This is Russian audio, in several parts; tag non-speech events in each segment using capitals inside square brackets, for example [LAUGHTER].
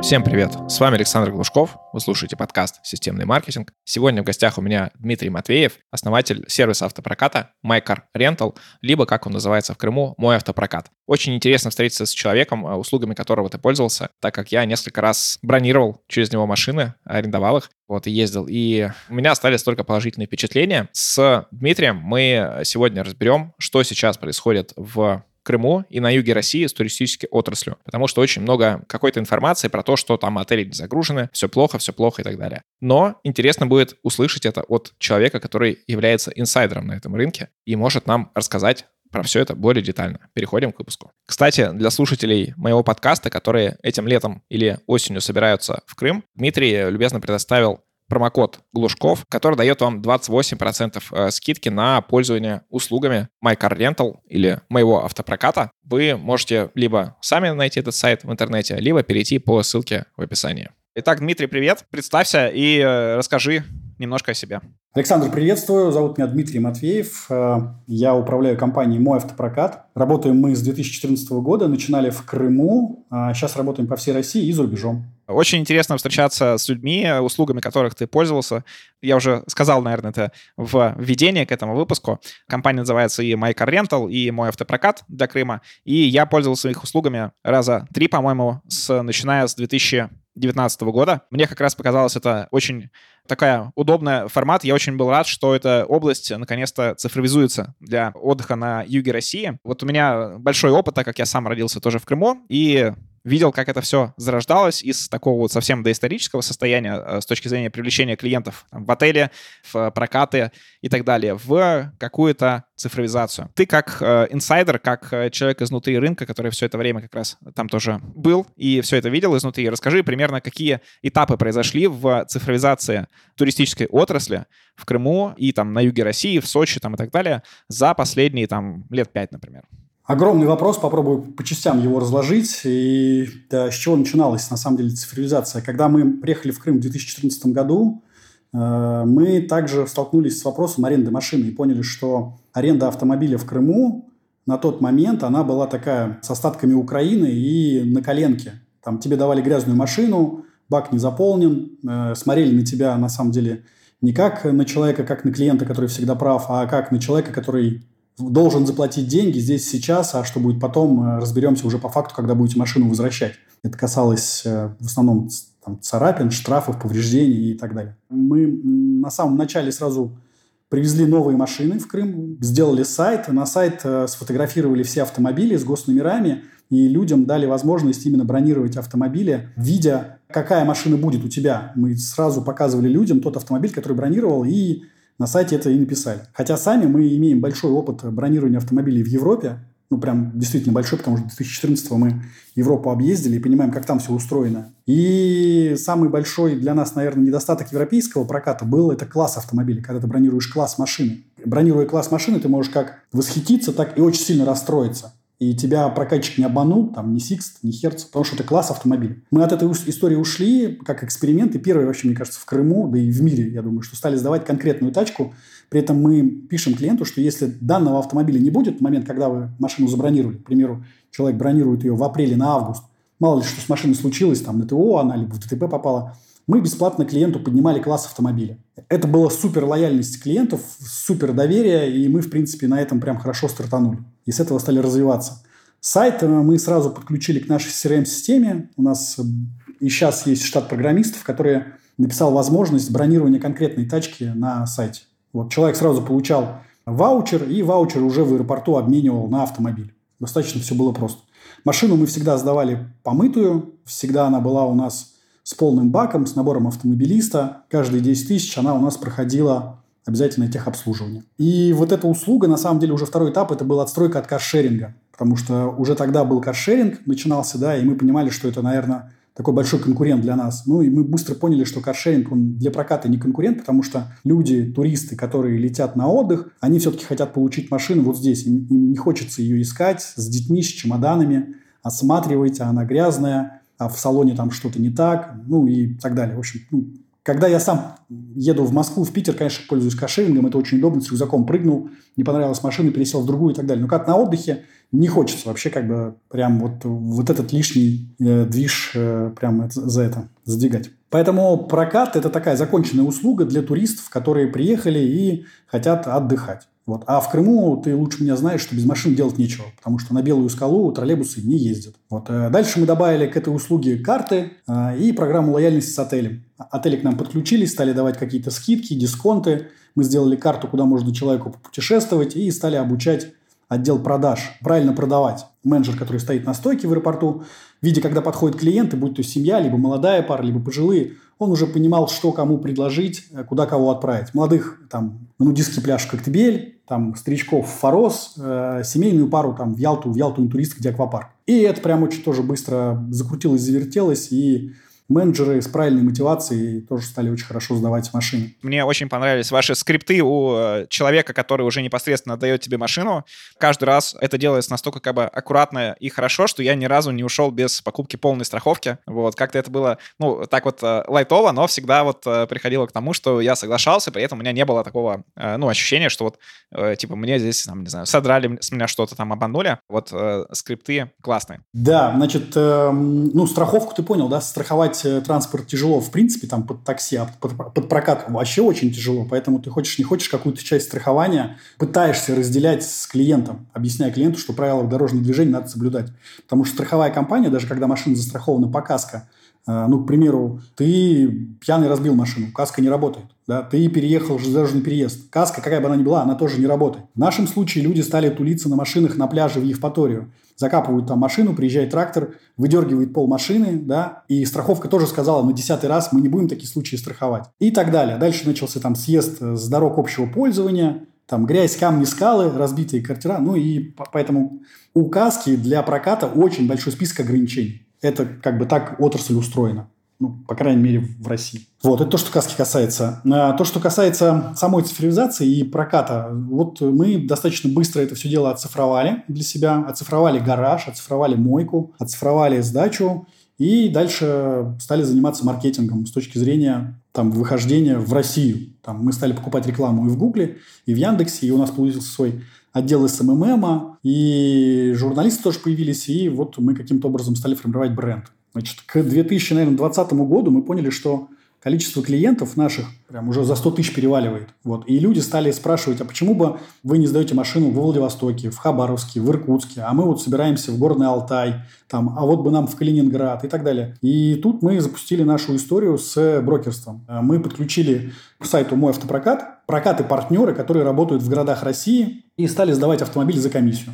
Всем привет! С вами Александр Глушков. Вы слушаете подкаст «Системный маркетинг». Сегодня в гостях у меня Дмитрий Матвеев, основатель сервиса автопроката MyCar Rental, либо, как он называется в Крыму, «Мой автопрокат». Очень интересно встретиться с человеком, а, услугами которого ты пользовался, так как я несколько раз бронировал через него машины, арендовал их, вот, и ездил. И у меня остались только положительные впечатления. С Дмитрием мы сегодня разберем, что сейчас происходит в Крыму и на юге России с туристической отраслью, потому что очень много какой-то информации про то, что там отели не загружены, все плохо, все плохо и так далее. Но интересно будет услышать это от человека, который является инсайдером на этом рынке и может нам рассказать про все это более детально. Переходим к выпуску. Кстати, для слушателей моего подкаста, которые этим летом или осенью собираются в Крым, Дмитрий любезно предоставил промокод Глушков, который дает вам 28% э, скидки на пользование услугами MyCarRental или моего автопроката. Вы можете либо сами найти этот сайт в интернете, либо перейти по ссылке в описании. Итак, Дмитрий, привет. Представься и э, расскажи немножко о себе. Александр, приветствую. Зовут меня Дмитрий Матвеев. Э, я управляю компанией «Мой автопрокат». Работаем мы с 2014 года. Начинали в Крыму. А сейчас работаем по всей России и за рубежом. Очень интересно встречаться с людьми, услугами которых ты пользовался. Я уже сказал, наверное, это в введении к этому выпуску. Компания называется и My Car Rental, и Мой автопрокат для Крыма. И я пользовался их услугами раза три, по-моему, с, начиная с 2019 года. Мне как раз показалось это очень такая удобная формат. Я очень был рад, что эта область наконец-то цифровизуется для отдыха на юге России. Вот у меня большой опыт, так как я сам родился тоже в Крыму, и видел, как это все зарождалось из такого вот совсем доисторического состояния э, с точки зрения привлечения клиентов там, в отеле, в прокаты и так далее, в какую-то цифровизацию. Ты как э, инсайдер, как э, человек изнутри рынка, который все это время как раз там тоже был и все это видел изнутри, расскажи примерно, какие этапы произошли в цифровизации туристической отрасли в Крыму и там на юге России, в Сочи там и так далее за последние там лет пять, например. Огромный вопрос, попробую по частям его разложить. И да, с чего начиналась, на самом деле, цифровизация? Когда мы приехали в Крым в 2014 году, э, мы также столкнулись с вопросом аренды машины и поняли, что аренда автомобиля в Крыму на тот момент, она была такая с остатками Украины и на коленке. Там тебе давали грязную машину, бак не заполнен, э, смотрели на тебя, на самом деле, не как на человека, как на клиента, который всегда прав, а как на человека, который должен заплатить деньги здесь сейчас, а что будет потом, э, разберемся уже по факту, когда будете машину возвращать. Это касалось э, в основном там, царапин, штрафов, повреждений и так далее. Мы на самом начале сразу привезли новые машины в Крым, сделали сайт, на сайт э, сфотографировали все автомобили с госномерами, и людям дали возможность именно бронировать автомобили, видя, какая машина будет у тебя. Мы сразу показывали людям тот автомобиль, который бронировал, и на сайте это и написали. Хотя сами мы имеем большой опыт бронирования автомобилей в Европе, ну, прям действительно большой, потому что 2014 мы Европу объездили и понимаем, как там все устроено. И самый большой для нас, наверное, недостаток европейского проката был это класс автомобиля, когда ты бронируешь класс машины. Бронируя класс машины, ты можешь как восхититься, так и очень сильно расстроиться и тебя прокатчик не обманул, там, ни Сикст, ни Херц, потому что это класс автомобиля. Мы от этой истории ушли как эксперимент, и первый вообще, мне кажется, в Крыму, да и в мире, я думаю, что стали сдавать конкретную тачку, при этом мы пишем клиенту, что если данного автомобиля не будет в момент, когда вы машину забронировали, к примеру, человек бронирует ее в апреле на август, мало ли что с машиной случилось, там, на ТО она либо в ДТП попала, мы бесплатно клиенту поднимали класс автомобиля. Это была супер лояльность клиентов, супер доверие, и мы, в принципе, на этом прям хорошо стартанули. И с этого стали развиваться. Сайт э, мы сразу подключили к нашей CRM-системе. У нас э, и сейчас есть штат программистов, которые написал возможность бронирования конкретной тачки на сайте. Вот человек сразу получал ваучер, и ваучер уже в аэропорту обменивал на автомобиль. Достаточно все было просто. Машину мы всегда сдавали помытую, всегда она была у нас с полным баком, с набором автомобилиста. Каждые 10 тысяч она у нас проходила обязательное техобслуживание. И вот эта услуга, на самом деле, уже второй этап, это была отстройка от каршеринга. Потому что уже тогда был каршеринг, начинался, да, и мы понимали, что это, наверное, такой большой конкурент для нас. Ну и мы быстро поняли, что каршеринг, он для проката не конкурент, потому что люди, туристы, которые летят на отдых, они все-таки хотят получить машину вот здесь. Им, им не хочется ее искать с детьми, с чемоданами, осматривать, а она грязная, а в салоне там что-то не так, ну и так далее. В общем, ну, когда я сам еду в Москву, в Питер, конечно, пользуюсь кошерингом, это очень удобно, с рюкзаком прыгнул, не понравилась машина, пересел в другую и так далее. Но как на отдыхе, не хочется вообще как бы прям вот, вот этот лишний э, движ э, прям за это задвигать. Поэтому прокат – это такая законченная услуга для туристов, которые приехали и хотят отдыхать. Вот. А в Крыму ты лучше меня знаешь, что без машин делать нечего, потому что на Белую скалу троллейбусы не ездят. Вот. Э, дальше мы добавили к этой услуге карты э, и программу лояльности с отелем. Отели к нам подключились, стали давать какие-то скидки, дисконты. Мы сделали карту, куда можно человеку путешествовать и стали обучать отдел продаж, правильно продавать. Менеджер, который стоит на стойке в аэропорту, видя, когда подходит клиенты, будь то семья, либо молодая пара, либо пожилые, он уже понимал, что кому предложить, э, куда кого отправить. Молодых там нудистский пляж Коктебель, там старичков в Форос, э, семейную пару там в Ялту, в Ялту интурист, где аквапарк. И это прям очень тоже быстро закрутилось, завертелось, и менеджеры с правильной мотивацией тоже стали очень хорошо сдавать машины. Мне очень понравились ваши скрипты у э, человека, который уже непосредственно отдает тебе машину. Каждый раз это делается настолько как бы аккуратно и хорошо, что я ни разу не ушел без покупки полной страховки. Вот, как-то это было, ну, так вот э, лайтово, но всегда вот э, приходило к тому, что я соглашался, при этом у меня не было такого, ну, ощущения, что вот, типа, мне здесь, там, не знаю, содрали с меня что-то там, обманули. Вот скрипты классные. Да, значит, эм, ну, страховку ты понял, да, страховать арендовать э, транспорт тяжело, в принципе, там под такси, а под, под прокат вообще очень тяжело. Поэтому ты хочешь, не хочешь какую-то часть страхования, пытаешься разделять с клиентом, объясняя клиенту, что правила дорожного движения надо соблюдать. Потому что страховая компания, даже когда машина застрахована по каско, ну, к примеру, ты пьяный разбил машину, каска не работает. Да, ты переехал железнодорожный переезд. Каска, какая бы она ни была, она тоже не работает. В нашем случае люди стали тулиться на машинах на пляже в Евпаторию закапывают там машину, приезжает трактор, выдергивает пол машины, да, и страховка тоже сказала на десятый раз, мы не будем такие случаи страховать. И так далее. Дальше начался там съезд с дорог общего пользования, там грязь, камни, скалы, разбитые квартира, ну и поэтому у каски для проката очень большой список ограничений. Это как бы так отрасль устроена. Ну, по крайней мере, в России. Вот, это то, что каски касается. А то, что касается самой цифровизации и проката, вот мы достаточно быстро это все дело оцифровали для себя. Оцифровали гараж, оцифровали мойку, оцифровали сдачу. И дальше стали заниматься маркетингом с точки зрения там, выхождения в Россию. Там, мы стали покупать рекламу и в Гугле, и в Яндексе, и у нас появился свой отдел SMM, и журналисты тоже появились, и вот мы каким-то образом стали формировать бренд. Значит, к 2020 году мы поняли, что количество клиентов наших прям уже за 100 тысяч переваливает. Вот. И люди стали спрашивать, а почему бы вы не сдаете машину в Владивостоке, в Хабаровске, в Иркутске, а мы вот собираемся в Горный Алтай, там, а вот бы нам в Калининград и так далее. И тут мы запустили нашу историю с брокерством. Мы подключили к сайту «Мой автопрокат» прокаты-партнеры, которые работают в городах России и стали сдавать автомобили за комиссию.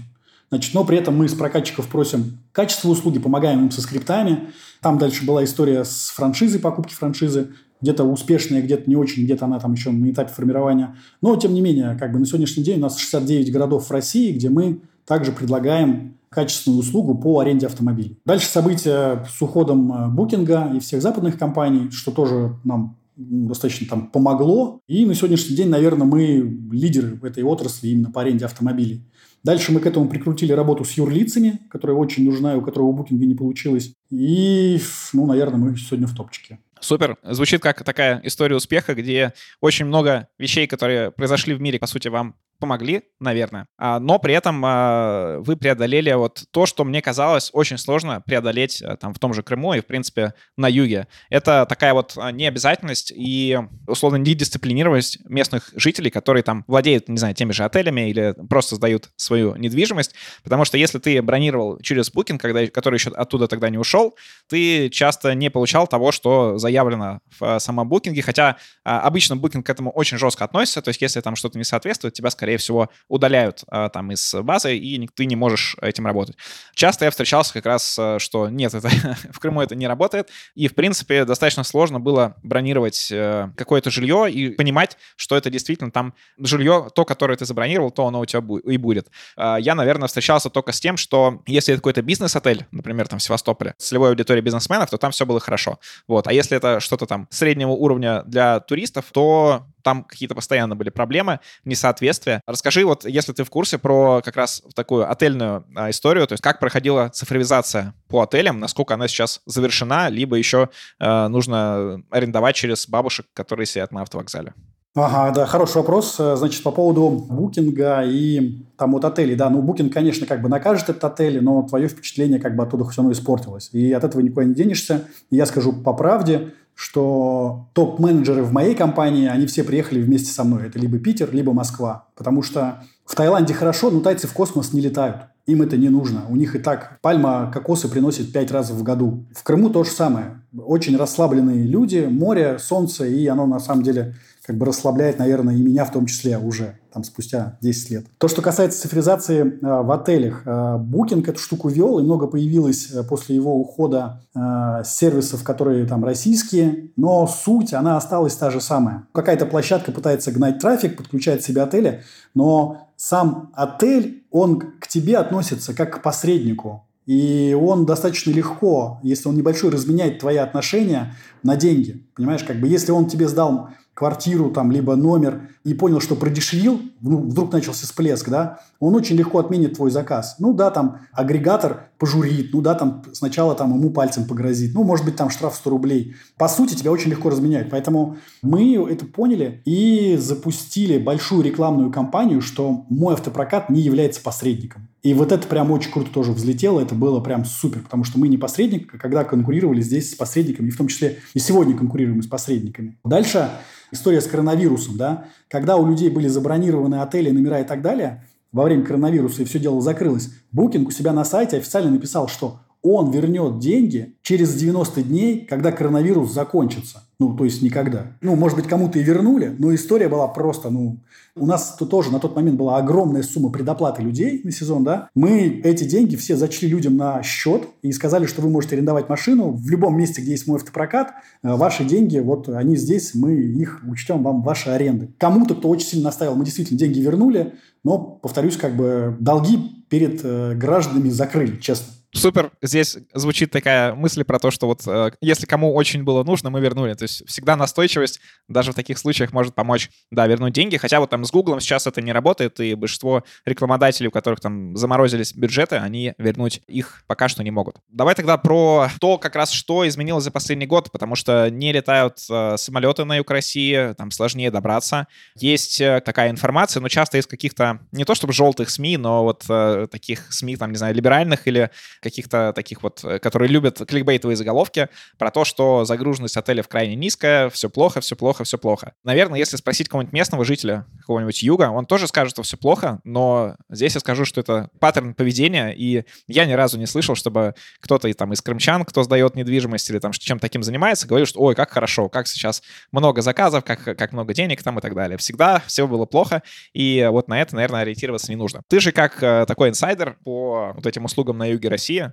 Значит, но при этом мы с прокатчиков просим качество услуги, помогаем им со скриптами. Там дальше была история с франшизой, покупки франшизы. Где-то успешная, где-то не очень, где-то она там еще на этапе формирования. Но, тем не менее, как бы на сегодняшний день у нас 69 городов в России, где мы также предлагаем качественную услугу по аренде автомобилей. Дальше события с уходом э, букинга и всех западных компаний, что тоже нам достаточно там помогло. И на сегодняшний день, наверное, мы лидеры в этой отрасли именно по аренде автомобилей. Дальше мы к этому прикрутили работу с юрлицами, которая очень нужна и у которого букинга не получилось. И, ну, наверное, мы сегодня в топчике. Супер. Звучит как такая история успеха, где очень много вещей, которые произошли в мире, по сути, вам помогли, наверное, а, но при этом а, вы преодолели вот то, что мне казалось очень сложно преодолеть а, там в том же Крыму и, в принципе, на юге. Это такая вот необязательность и, условно, недисциплинированность местных жителей, которые там владеют, не знаю, теми же отелями или просто сдают свою недвижимость, потому что если ты бронировал через Booking, когда, который еще оттуда тогда не ушел, ты часто не получал того, что заявлено в самом Booking, хотя обычно Booking к этому очень жестко относится, то есть если там что-то не соответствует, тебя, скорее скорее всего, удаляют а, там из базы, и ты не можешь этим работать. Часто я встречался как раз, э, что нет, это, [LAUGHS] в Крыму это не работает, и, в принципе, достаточно сложно было бронировать э, какое-то жилье и понимать, что это действительно там жилье, то, которое ты забронировал, то оно у тебя и будет. А, я, наверное, встречался только с тем, что если это какой-то бизнес-отель, например, там в Севастополе, целевой аудитории бизнесменов, то там все было хорошо. Вот. А если это что-то там среднего уровня для туристов, то там какие-то постоянно были проблемы, несоответствия. Расскажи, вот если ты в курсе про как раз такую отельную а, историю, то есть как проходила цифровизация по отелям, насколько она сейчас завершена, либо еще э, нужно арендовать через бабушек, которые сидят на автовокзале. Ага, да, хороший вопрос. Значит, по поводу букинга и там вот отелей, да, ну, букинг, конечно, как бы накажет этот отель, но твое впечатление как бы оттуда все равно испортилось. И от этого никуда не денешься. И я скажу по правде, что топ-менеджеры в моей компании, они все приехали вместе со мной. Это либо Питер, либо Москва. Потому что в Таиланде хорошо, но тайцы в космос не летают. Им это не нужно. У них и так пальма кокосы приносит пять раз в году. В Крыму то же самое. Очень расслабленные люди, море, солнце, и оно на самом деле как бы расслабляет, наверное, и меня в том числе уже, там, спустя 10 лет. То, что касается цифризации э, в отелях. Э, Booking эту штуку вел, и много появилось э, после его ухода э, сервисов, которые там российские, но суть, она осталась та же самая. Какая-то площадка пытается гнать трафик, подключает себе отели, но сам отель, он к тебе относится как к посреднику. И он достаточно легко, если он небольшой, разменяет твои отношения на деньги. Понимаешь, как бы если он тебе сдал квартиру там, либо номер и понял, что продешевил, ну, вдруг начался всплеск, да, он очень легко отменит твой заказ. Ну да, там агрегатор пожурит, ну да, там сначала там ему пальцем погрозит, ну, может быть, там штраф 100 рублей. По сути, тебя очень легко разменяют. Поэтому мы это поняли и запустили большую рекламную кампанию, что мой автопрокат не является посредником. И вот это прям очень круто тоже взлетело, это было прям супер, потому что мы не посредник, а когда конкурировали здесь с посредниками, и в том числе и сегодня конкурируем с посредниками. Дальше история с коронавирусом, да, когда у людей были забронированы отели, номера и так далее, во время коронавируса и все дело закрылось, Букинг у себя на сайте официально написал, что он вернет деньги через 90 дней, когда коронавирус закончится. Ну, то есть никогда. Ну, может быть, кому-то и вернули, но история была просто, ну... У нас тут тоже на тот момент была огромная сумма предоплаты людей на сезон, да. Мы эти деньги все зачли людям на счет и сказали, что вы можете арендовать машину в любом месте, где есть мой автопрокат. Э, ваши деньги, вот они здесь, мы их учтем вам ваши аренды. Кому-то, кто очень сильно наставил, мы действительно деньги вернули, но, повторюсь, как бы долги перед э, гражданами закрыли, честно. Супер. Здесь звучит такая мысль про то, что вот э, если кому очень было нужно, мы вернули. То есть всегда настойчивость даже в таких случаях может помочь, да, вернуть деньги. Хотя вот там с Гуглом сейчас это не работает, и большинство рекламодателей, у которых там заморозились бюджеты, они вернуть их пока что не могут. Давай тогда про то, как раз что изменилось за последний год, потому что не летают э, самолеты на юг России, там сложнее добраться. Есть э, такая информация, но часто из каких-то, не то чтобы желтых СМИ, но вот э, таких СМИ, там, не знаю, либеральных или каких-то таких вот, э, которые любят кликбейтовые заголовки про то, что загруженность отелев крайне низкая, все плохо, все плохо, все плохо. Наверное, если спросить кого-нибудь местного жителя, какого-нибудь юга, он тоже скажет, что все плохо, но здесь я скажу, что это паттерн поведения, и я ни разу не слышал, чтобы кто-то там из крымчан, кто сдает недвижимость или там чем таким занимается, говорил, что ой, как хорошо, как сейчас много заказов, как, как много денег там и так далее. Всегда все было плохо, и вот на это, наверное, ориентироваться не нужно. Ты же как э, такой инсайдер по вот этим услугам на юге России, России,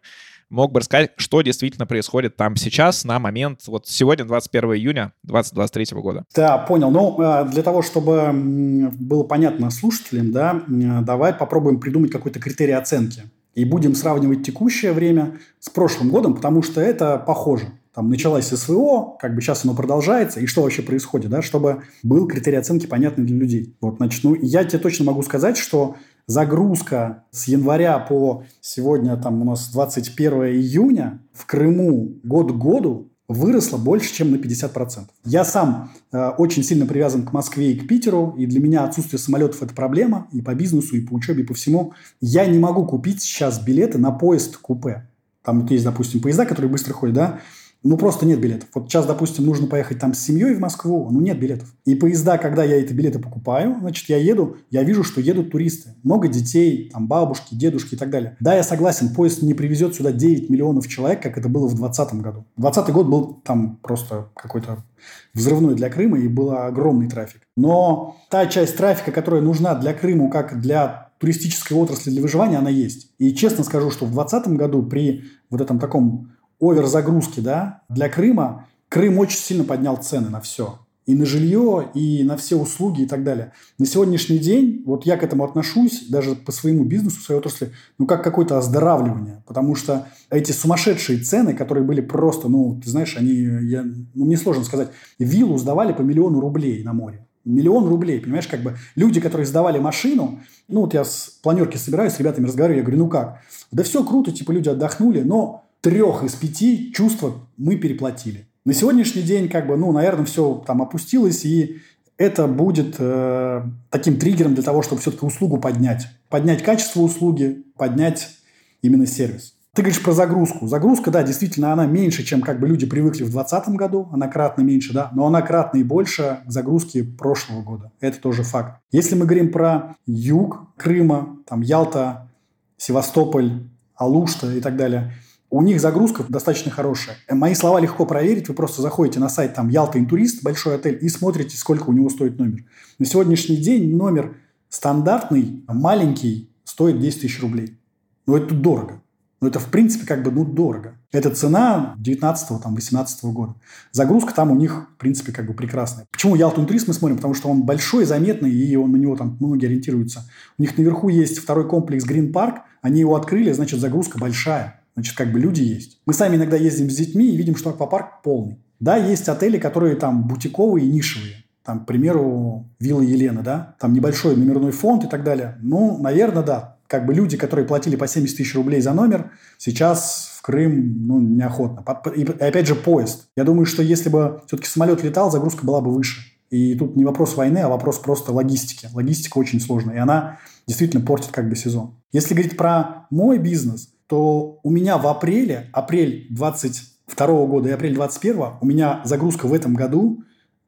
мог бы рассказать, что действительно происходит там сейчас на момент, вот сегодня, 21 июня 2023 года. Да, понял. Ну, э, для того, чтобы было понятно слушателям, да, давай попробуем придумать какой-то критерий оценки. И будем сравнивать текущее время с прошлым годом, потому что это похоже. Там началась СВО, как бы сейчас оно продолжается, и что вообще происходит, да, чтобы был критерий оценки понятный для людей. Вот, значит, ну, я тебе точно могу сказать, что загрузка с января по сегодня, там у нас 21 июня в Крыму год к году выросла больше, чем на 50%. Я сам э, очень сильно привязан к Москве и к Питеру, и для меня отсутствие самолетов – это проблема и по бизнесу, и по учебе, и по всему. Я не могу купить сейчас билеты на поезд-купе. Там есть, допустим, поезда, которые быстро ходят, да, ну, просто нет билетов. Вот сейчас, допустим, нужно поехать там с семьей в Москву, ну, нет билетов. И поезда, когда я эти билеты покупаю, значит, я еду, я вижу, что едут туристы. Много детей, там, бабушки, дедушки и так далее. Да, я согласен, поезд не привезет сюда 9 миллионов человек, как это было в 2020 году. 2020 год был там просто какой-то взрывной для Крыма, и был огромный трафик. Но та часть трафика, которая нужна для Крыма, как для туристической отрасли для выживания, она есть. И честно скажу, что в 2020 году при вот этом таком оверзагрузки, да, для Крыма, Крым очень сильно поднял цены на все. И на жилье, и на все услуги и так далее. На сегодняшний день, вот я к этому отношусь, даже по своему бизнесу, своей отрасли, ну, как какое-то оздоравливание. Потому что эти сумасшедшие цены, которые были просто, ну, ты знаешь, они, я, ну, мне сложно сказать, виллу сдавали по миллиону рублей на море. Миллион рублей, понимаешь, как бы люди, которые сдавали машину, ну, вот я с планерки собираюсь, с ребятами разговариваю, я говорю, ну как? Да все круто, типа люди отдохнули, но трех из пяти чувства мы переплатили. На сегодняшний день, как бы, ну, наверное, все там опустилось, и это будет э, таким триггером для того, чтобы все-таки услугу поднять. Поднять качество услуги, поднять именно сервис. Ты говоришь про загрузку. Загрузка, да, действительно, она меньше, чем как бы люди привыкли в 2020 году. Она кратно меньше, да, но она кратно и больше загрузки прошлого года. Это тоже факт. Если мы говорим про юг Крыма, там Ялта, Севастополь, Алушта и так далее, у них загрузка достаточно хорошая. Мои слова легко проверить. Вы просто заходите на сайт там Ялта Интурист, большой отель, и смотрите, сколько у него стоит номер. На сегодняшний день номер стандартный, маленький, стоит 10 тысяч рублей. Но это дорого. Но это, в принципе, как бы, ну, дорого. Это цена 19-18 года. Загрузка там у них, в принципе, как бы прекрасная. Почему Ялту Турист мы смотрим? Потому что он большой, заметный, и он, на него там многие ориентируются. У них наверху есть второй комплекс Green Park. Они его открыли, значит, загрузка большая. Значит, как бы люди есть. Мы сами иногда ездим с детьми и видим, что аквапарк полный. Да, есть отели, которые там бутиковые и нишевые. Там, к примеру, вилла Елена, да, там небольшой номерной фонд и так далее. Ну, наверное, да, как бы люди, которые платили по 70 тысяч рублей за номер, сейчас в Крым ну, неохотно. И опять же поезд. Я думаю, что если бы все-таки самолет летал, загрузка была бы выше. И тут не вопрос войны, а вопрос просто логистики. Логистика очень сложная, и она действительно портит как бы сезон. Если говорить про мой бизнес, то у меня в апреле, апрель 22 года и апрель 21 у меня загрузка в этом году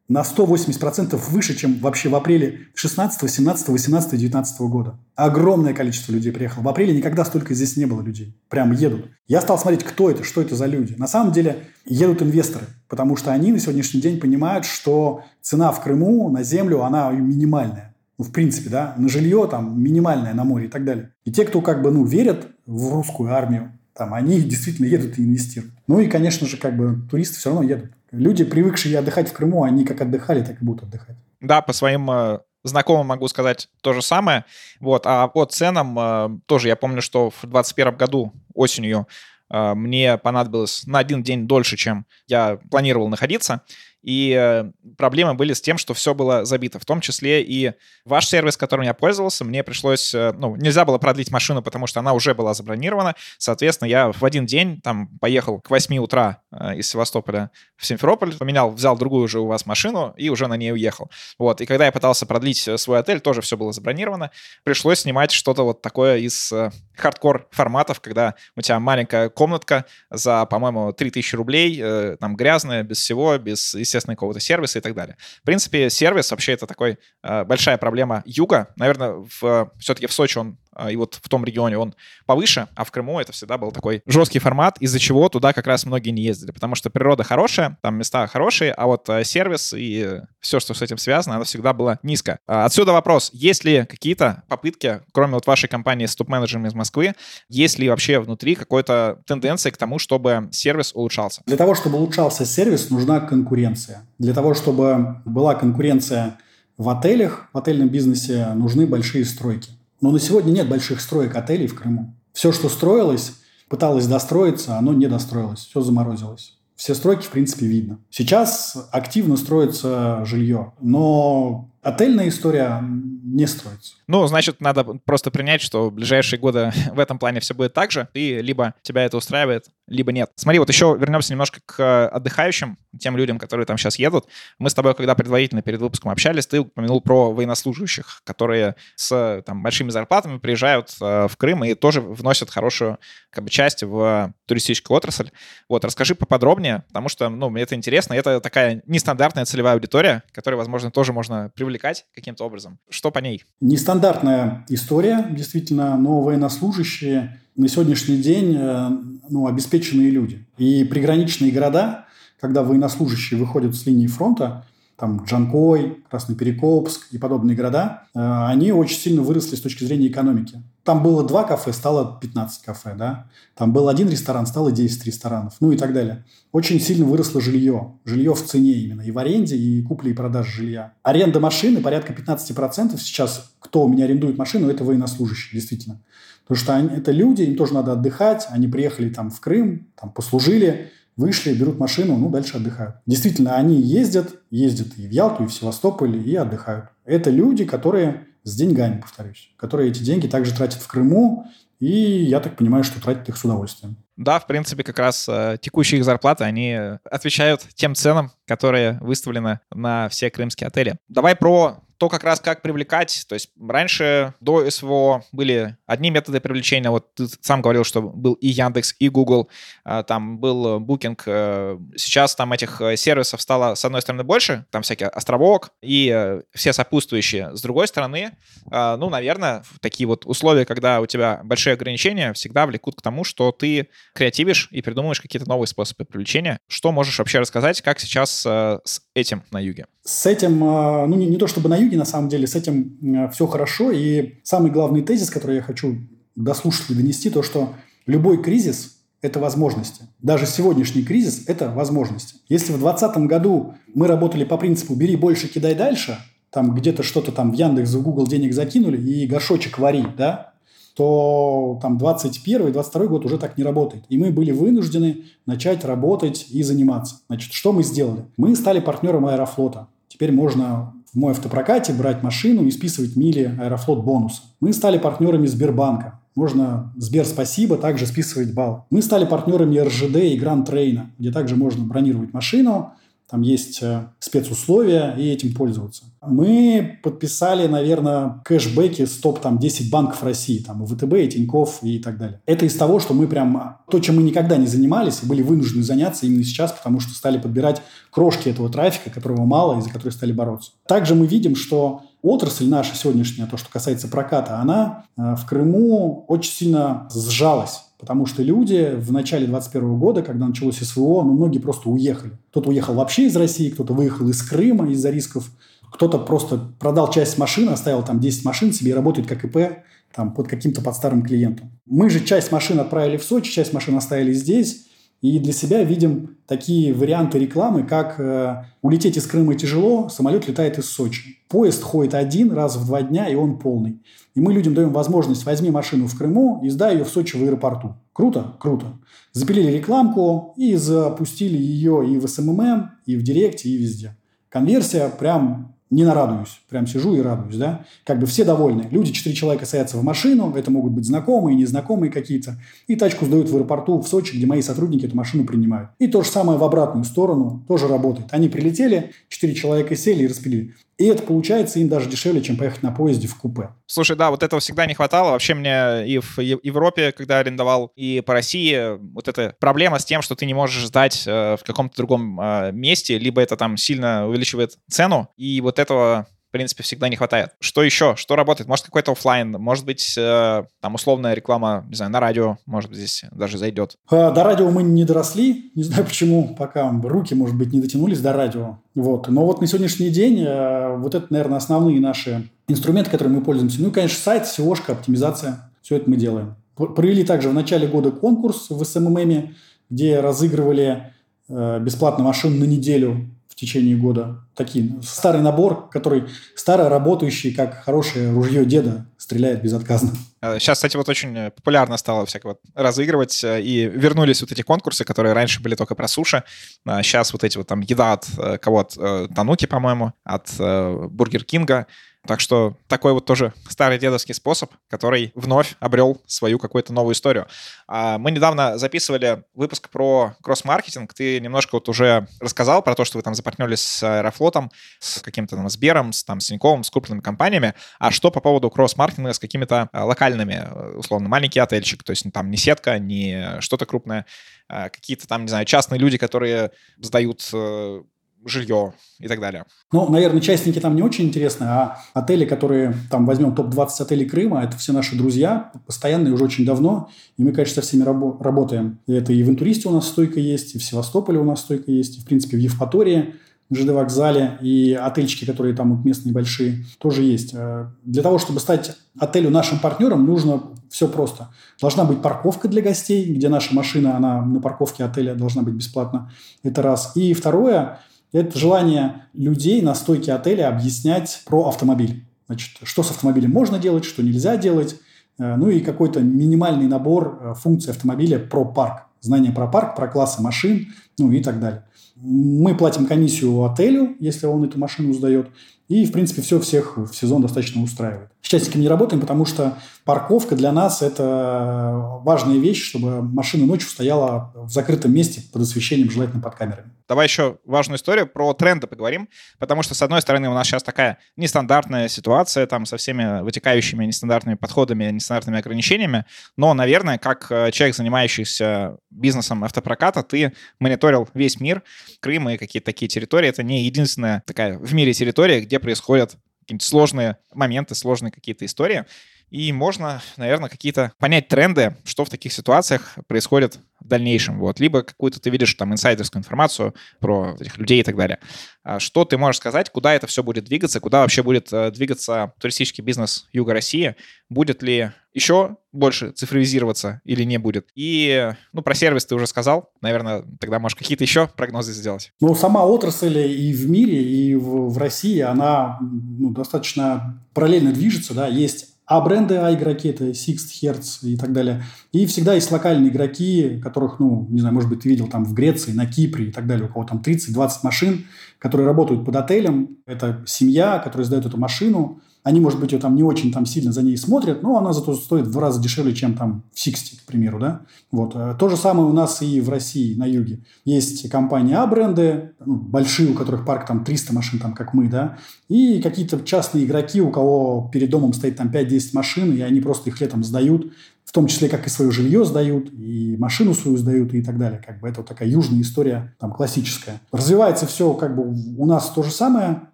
на 180% выше, чем вообще в апреле 16, 17, 18, 19 года. Огромное количество людей приехало. В апреле никогда столько здесь не было людей. Прям едут. Я стал смотреть, кто это, что это за люди. На самом деле едут инвесторы, потому что они на сегодняшний день понимают, что цена в Крыму на землю, она минимальная. Ну, в принципе, да, на жилье там минимальное на море и так далее. И те, кто как бы, ну, верят в русскую армию, там, они действительно едут и инвестируют. Ну и, конечно же, как бы туристы все равно едут. Люди, привыкшие отдыхать в Крыму, они как отдыхали, так и будут отдыхать. Да, по своим э, знакомым могу сказать то же самое. Вот. А по ценам э, тоже я помню, что в 2021 году осенью э, мне понадобилось на один день дольше, чем я планировал находиться. И э, проблемы были с тем, что все было забито, в том числе и ваш сервис, которым я пользовался, мне пришлось, э, ну, нельзя было продлить машину, потому что она уже была забронирована. Соответственно, я в один день там поехал к 8 утра э, из Севастополя в Симферополь, поменял, взял другую уже у вас машину и уже на ней уехал. Вот, и когда я пытался продлить свой отель, тоже все было забронировано. Пришлось снимать что-то вот такое из хардкор форматов, когда у тебя маленькая комнатка за, по-моему, 3000 рублей, там грязная, без всего, без, естественно, какого-то сервиса и так далее. В принципе, сервис вообще это такой э, большая проблема юга. Наверное, в, все-таки в Сочи он и вот в том регионе он повыше, а в Крыму это всегда был такой жесткий формат, из-за чего туда как раз многие не ездили, потому что природа хорошая, там места хорошие, а вот э, сервис и все, что с этим связано, оно всегда было низко. А, отсюда вопрос, есть ли какие-то попытки, кроме вот вашей компании с топ-менеджерами из Москвы, есть ли вообще внутри какой-то тенденция к тому, чтобы сервис улучшался? Для того, чтобы улучшался сервис, нужна конкуренция. Для того, чтобы была конкуренция в отелях, в отельном бизнесе нужны большие стройки. Но на сегодня нет больших строек отелей в Крыму. Все, что строилось, пыталось достроиться, оно не достроилось, все заморозилось. Все стройки, в принципе, видно. Сейчас активно строится жилье, но отельная история не строится. Ну, значит, надо просто принять, что в ближайшие годы [LAUGHS] в этом плане все будет так же, и либо тебя это устраивает, либо нет. Смотри, вот еще вернемся немножко к отдыхающим, тем людям, которые там сейчас едут. Мы с тобой, когда предварительно перед выпуском общались, ты упомянул про военнослужащих, которые с там, большими зарплатами приезжают э, в Крым и тоже вносят хорошую как бы, часть в туристическую отрасль. Вот, расскажи поподробнее, потому что, ну, мне это интересно. Это такая нестандартная целевая аудитория, которую, возможно, тоже можно привлекать каким-то образом. Что по ней? Нестандартная история, действительно, но военнослужащие на сегодняшний день э, ну, обеспеченные люди. И приграничные города, когда военнослужащие выходят с линии фронта, там Джанкой, Красноперекопск и подобные города, э, они очень сильно выросли с точки зрения экономики. Там было два кафе, стало 15 кафе, да. Там был один ресторан, стало 10 ресторанов, ну и так далее. Очень сильно выросло жилье. Жилье в цене именно, и в аренде, и купли и продажи жилья. Аренда машины порядка 15% сейчас, кто у меня арендует машину, это военнослужащие, действительно. Потому что они, это люди, им тоже надо отдыхать, они приехали там в Крым, там послужили, вышли, берут машину, ну, дальше отдыхают. Действительно, они ездят, ездят и в Ялту, и в Севастополь, и отдыхают. Это люди, которые с деньгами, повторюсь, которые эти деньги также тратят в Крыму и я так понимаю, что тратят их с удовольствием. Да, в принципе, как раз э, текущие их зарплаты, они отвечают тем ценам, которые выставлены на все крымские отели. Давай про то как раз как привлекать. То есть раньше до СВО были одни методы привлечения. Вот ты сам говорил, что был и Яндекс, и Google, а, там был Booking. Э, сейчас там этих э, сервисов стало, с одной стороны, больше, там всякие островок и э, все сопутствующие. С другой стороны, ну, наверное, такие вот условия, когда у тебя большие ограничения, всегда влекут к тому, что ты креативишь и придумываешь какие-то новые способы привлечения. Что можешь вообще рассказать, как сейчас с этим на юге? С этим, ну, не, не то чтобы на юге, на самом деле, с этим все хорошо. И самый главный тезис, который я хочу до слушателей донести, то, что любой кризис – это возможности. Даже сегодняшний кризис – это возможности. Если в 2020 году мы работали по принципу «бери больше, кидай дальше», там где-то что-то там в Яндекс, в Google денег закинули и горшочек вари, да, то там 21 22 год уже так не работает. И мы были вынуждены начать работать и заниматься. Значит, что мы сделали? Мы стали партнером Аэрофлота. Теперь можно в мой автопрокате брать машину и списывать мили Аэрофлот бонуса. Мы стали партнерами Сбербанка. Можно Сбер спасибо также списывать балл. Мы стали партнерами РЖД и Гранд Трейна, где также можно бронировать машину, там есть э, спецусловия, и этим пользоваться. Мы подписали, наверное, кэшбэки с топ-10 банков России, там, ВТБ, и Тинькофф, и так далее. Это из того, что мы прям... То, чем мы никогда не занимались, и были вынуждены заняться именно сейчас, потому что стали подбирать крошки этого трафика, которого мало, и за который стали бороться. Также мы видим, что отрасль наша сегодняшняя, то, что касается проката, она э, в Крыму очень сильно сжалась. Потому что люди в начале 2021 года, когда началось СВО, ну, многие просто уехали. Кто-то уехал вообще из России, кто-то выехал из Крыма из-за рисков, кто-то просто продал часть машин, оставил там 10 машин себе и работает как ИП там, под каким-то под старым клиентом. Мы же часть машин отправили в Сочи, часть машин оставили здесь, и для себя видим такие варианты рекламы, как э, улететь из Крыма тяжело, самолет летает из Сочи. Поезд ходит один раз в два дня, и он полный. И мы людям даем возможность, возьми машину в Крыму и сдай ее в Сочи в аэропорту. Круто? Круто. Запилили рекламку и запустили ее и в SMM, и в Директе, и везде. Конверсия прям не нарадуюсь. Прям сижу и радуюсь, да. Как бы все довольны. Люди, четыре человека садятся в машину, это могут быть знакомые, незнакомые какие-то, и тачку сдают в аэропорту в Сочи, где мои сотрудники эту машину принимают. И то же самое в обратную сторону тоже работает. Они прилетели, четыре человека сели и распилили. И это получается им даже дешевле, чем поехать на поезде в купе. Слушай, да, вот этого всегда не хватало. Вообще мне и в Европе, когда арендовал, и по России вот эта проблема с тем, что ты не можешь сдать э, в каком-то другом э, месте, либо это там сильно увеличивает цену, и вот этого принципе, всегда не хватает. Что еще? Что работает? Может, какой-то офлайн, может быть, э, там условная реклама, не знаю, на радио, может быть, здесь даже зайдет. А, до радио мы не доросли, не знаю [LAUGHS] почему, пока руки, может быть, не дотянулись до радио. Вот. Но вот на сегодняшний день э, вот это, наверное, основные наши инструменты, которыми мы пользуемся. Ну и, конечно, сайт, SEO оптимизация. Все это мы делаем. Провели также в начале года конкурс в SMM, где разыгрывали э, бесплатно машину на неделю течение года. Такие, старый набор, который старый, работающий, как хорошее ружье деда, стреляет безотказно. Сейчас, э, кстати, вот очень э, популярно стало всяко вот разыгрывать, э, и вернулись вот эти конкурсы, которые раньше были только про суши. Сейчас вот эти вот там еда от кого-то, Тануки, по-моему, от Бургер Кинга, так что такой вот тоже старый дедовский способ, который вновь обрел свою какую-то новую историю. А, мы недавно записывали выпуск про кросс-маркетинг. Ты немножко вот уже рассказал про то, что вы там запартнерились с Аэрофлотом, с каким-то там Сбером, с, там, с Тиньковым, с крупными компаниями. А что по поводу кросс-маркетинга с какими-то а, локальными, условно, маленький отельчик, то есть там не сетка, не что-то крупное, а какие-то там, не знаю, частные люди, которые сдают э, жилье и так далее. Ну, наверное, частники там не очень интересны, а отели, которые, там, возьмем топ-20 отелей Крыма, это все наши друзья, постоянные уже очень давно, и мы, конечно, со всеми рабо- работаем. Это и в Интуристе у нас стойка есть, и в Севастополе у нас стойка есть, и, в принципе, в Евпатории, на ЖД вокзале, и отельчики, которые там вот местные большие, тоже есть. Э, для того, чтобы стать отелю нашим партнером, нужно все просто. Должна быть парковка для гостей, где наша машина, она на парковке отеля должна быть бесплатна. Это раз. И второе – это желание людей на стойке отеля объяснять про автомобиль. Значит, что с автомобилем можно делать, что нельзя делать. Э, ну и какой-то минимальный набор э, функций автомобиля про парк. Знание про парк, про классы машин, ну и так далее. Мы платим комиссию отелю, если он эту машину сдает. И, в принципе, все всех в сезон достаточно устраивает. С частниками не работаем, потому что парковка для нас – это важная вещь, чтобы машина ночью стояла в закрытом месте под освещением, желательно под камерами. Давай еще важную историю про тренды поговорим, потому что, с одной стороны, у нас сейчас такая нестандартная ситуация там со всеми вытекающими нестандартными подходами, нестандартными ограничениями, но, наверное, как э, человек, занимающийся бизнесом автопроката, ты мониторил весь мир, Крым и какие-то такие территории. Это не единственная такая в мире территория, где происходят какие-то сложные моменты, сложные какие-то истории. И можно, наверное, какие-то понять тренды, что в таких ситуациях происходит в дальнейшем. Вот. Либо какую-то ты видишь там инсайдерскую информацию про этих людей и так далее. А что ты можешь сказать, куда это все будет двигаться, куда вообще будет э, двигаться туристический бизнес Юга России? Будет ли еще больше цифровизироваться или не будет? И, ну, про сервис ты уже сказал. Наверное, тогда можешь какие-то еще прогнозы сделать. Ну, сама отрасль и в мире, и в, в России, она ну, достаточно параллельно движется, да, есть а бренды, а игроки это Sixt, Hertz и так далее. И всегда есть локальные игроки, которых, ну, не знаю, может быть, ты видел там в Греции, на Кипре и так далее, у кого там 30-20 машин, которые работают под отелем. Это семья, которая сдает эту машину. Они, может быть, ее там не очень там сильно за ней смотрят, но она зато стоит в два раза дешевле, чем там в Сиксти, к примеру, да. Вот. Э, то же самое у нас и в России, на юге. Есть компании А-бренды, ну, большие, у которых парк там 300 машин, там, как мы, да, и какие-то частные игроки, у кого перед домом стоит там 5-10 машин, и они просто их летом сдают, в том числе, как и свое жилье сдают, и машину свою сдают, и так далее. Как бы это вот такая южная история, там, классическая. Развивается все как бы у нас то же самое,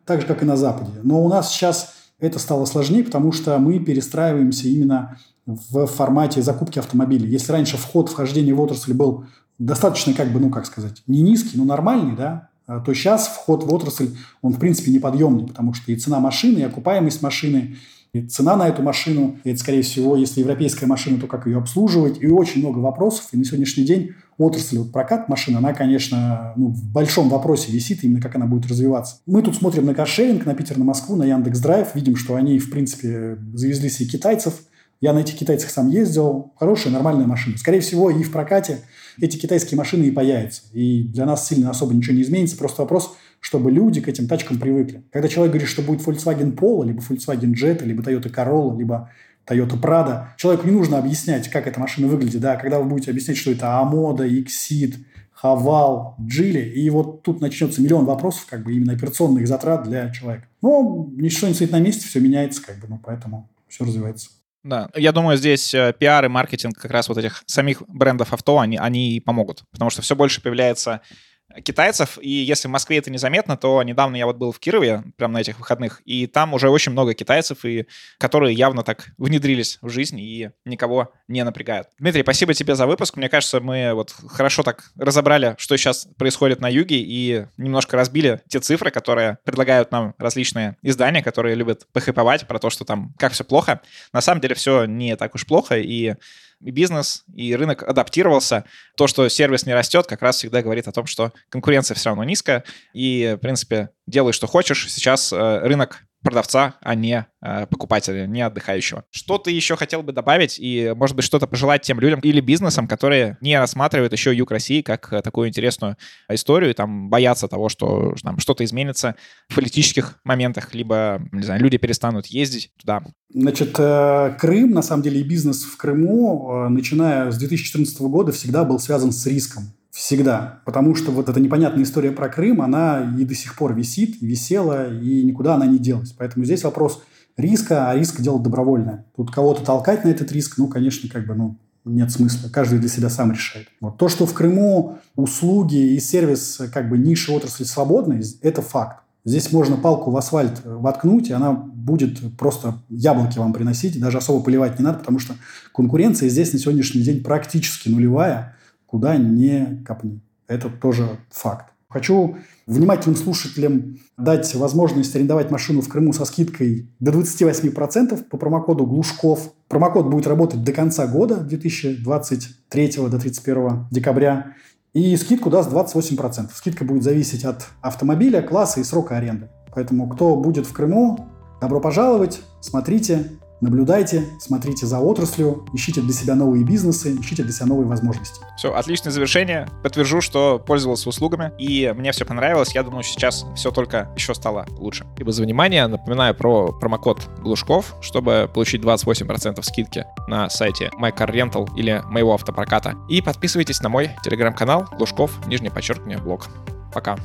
так же, как и на Западе. Но у нас сейчас это стало сложнее, потому что мы перестраиваемся именно в формате закупки автомобилей. Если раньше вход, вхождение в отрасль был достаточно, как бы, ну, как сказать, не низкий, но нормальный, да, а, то сейчас вход в отрасль, он, в принципе, неподъемный, потому что и цена машины, и окупаемость машины, и цена на эту машину, это, скорее всего, если европейская машина, то как ее обслуживать, и очень много вопросов. И на сегодняшний день отрасль вот прокат машин, она, конечно, ну, в большом вопросе висит, именно как она будет развиваться. Мы тут смотрим на каршеринг, на Питер, на Москву, на Яндекс Драйв, видим, что они, в принципе, завезли себе китайцев. Я на этих китайцах сам ездил. Хорошая, нормальная машина. Скорее всего, и в прокате эти китайские машины и появятся. И для нас сильно особо ничего не изменится. Просто вопрос – чтобы люди к этим тачкам привыкли. Когда человек говорит, что будет Volkswagen Polo, либо Volkswagen Jetta, либо Toyota Corolla, либо Toyota Prado, человеку не нужно объяснять, как эта машина выглядит. Да? Когда вы будете объяснять, что это Амода, Exit, Хавал, Джили, и вот тут начнется миллион вопросов, как бы именно операционных затрат для человека. Но ничего не стоит на месте, все меняется, как бы, ну, поэтому все развивается. Да, я думаю, здесь э, пиар и маркетинг как раз вот этих самих брендов авто, они, они помогут, потому что все больше появляется китайцев, и если в Москве это незаметно, то недавно я вот был в Кирове, прямо на этих выходных, и там уже очень много китайцев, и которые явно так внедрились в жизнь и никого не напрягают. Дмитрий, спасибо тебе за выпуск. Мне кажется, мы вот хорошо так разобрали, что сейчас происходит на юге, и немножко разбили те цифры, которые предлагают нам различные издания, которые любят похайповать про то, что там как все плохо. На самом деле все не так уж плохо, и бизнес, и рынок адаптировался. То, что сервис не растет, как раз всегда говорит о том, что конкуренция все равно низкая, и, в принципе, делай, что хочешь. Сейчас э, рынок продавца, а не э, покупателя, не отдыхающего. Что ты еще хотел бы добавить и, может быть, что-то пожелать тем людям или бизнесам, которые не рассматривают еще Юг России как э, такую интересную историю там боятся того, что там что-то изменится в политических моментах, либо, не знаю, люди перестанут ездить туда? Значит, э, Крым, на самом деле, и бизнес в Крыму, э, начиная с 2014 года, всегда был связан с риском. Всегда. Потому что вот эта непонятная история про Крым, она и до сих пор висит, висела, и никуда она не делась. Поэтому здесь вопрос риска, а риск делать добровольное. Тут кого-то толкать на этот риск, ну, конечно, как бы, ну, нет смысла. Каждый для себя сам решает. Вот. То, что в Крыму услуги и сервис, как бы, ниши отрасли свободны, это факт. Здесь можно палку в асфальт воткнуть, и она будет просто яблоки вам приносить, даже особо поливать не надо, потому что конкуренция здесь на сегодняшний день практически нулевая куда не копни. Это тоже факт. Хочу внимательным слушателям дать возможность арендовать машину в Крыму со скидкой до 28% по промокоду Глушков. Промокод будет работать до конца года, 2023 до 31 декабря. И скидку даст 28%. Скидка будет зависеть от автомобиля, класса и срока аренды. Поэтому кто будет в Крыму, добро пожаловать, смотрите, Наблюдайте, смотрите за отраслью, ищите для себя новые бизнесы, ищите для себя новые возможности. Все, отличное завершение. Подтвержу, что пользовался услугами, и мне все понравилось. Я думаю, сейчас все только еще стало лучше. Либо за внимание. Напоминаю про промокод Глушков, чтобы получить 28% скидки на сайте MyCarRental или моего автопроката. И подписывайтесь на мой телеграм-канал Глушков, нижнее подчеркивание, блог. Пока.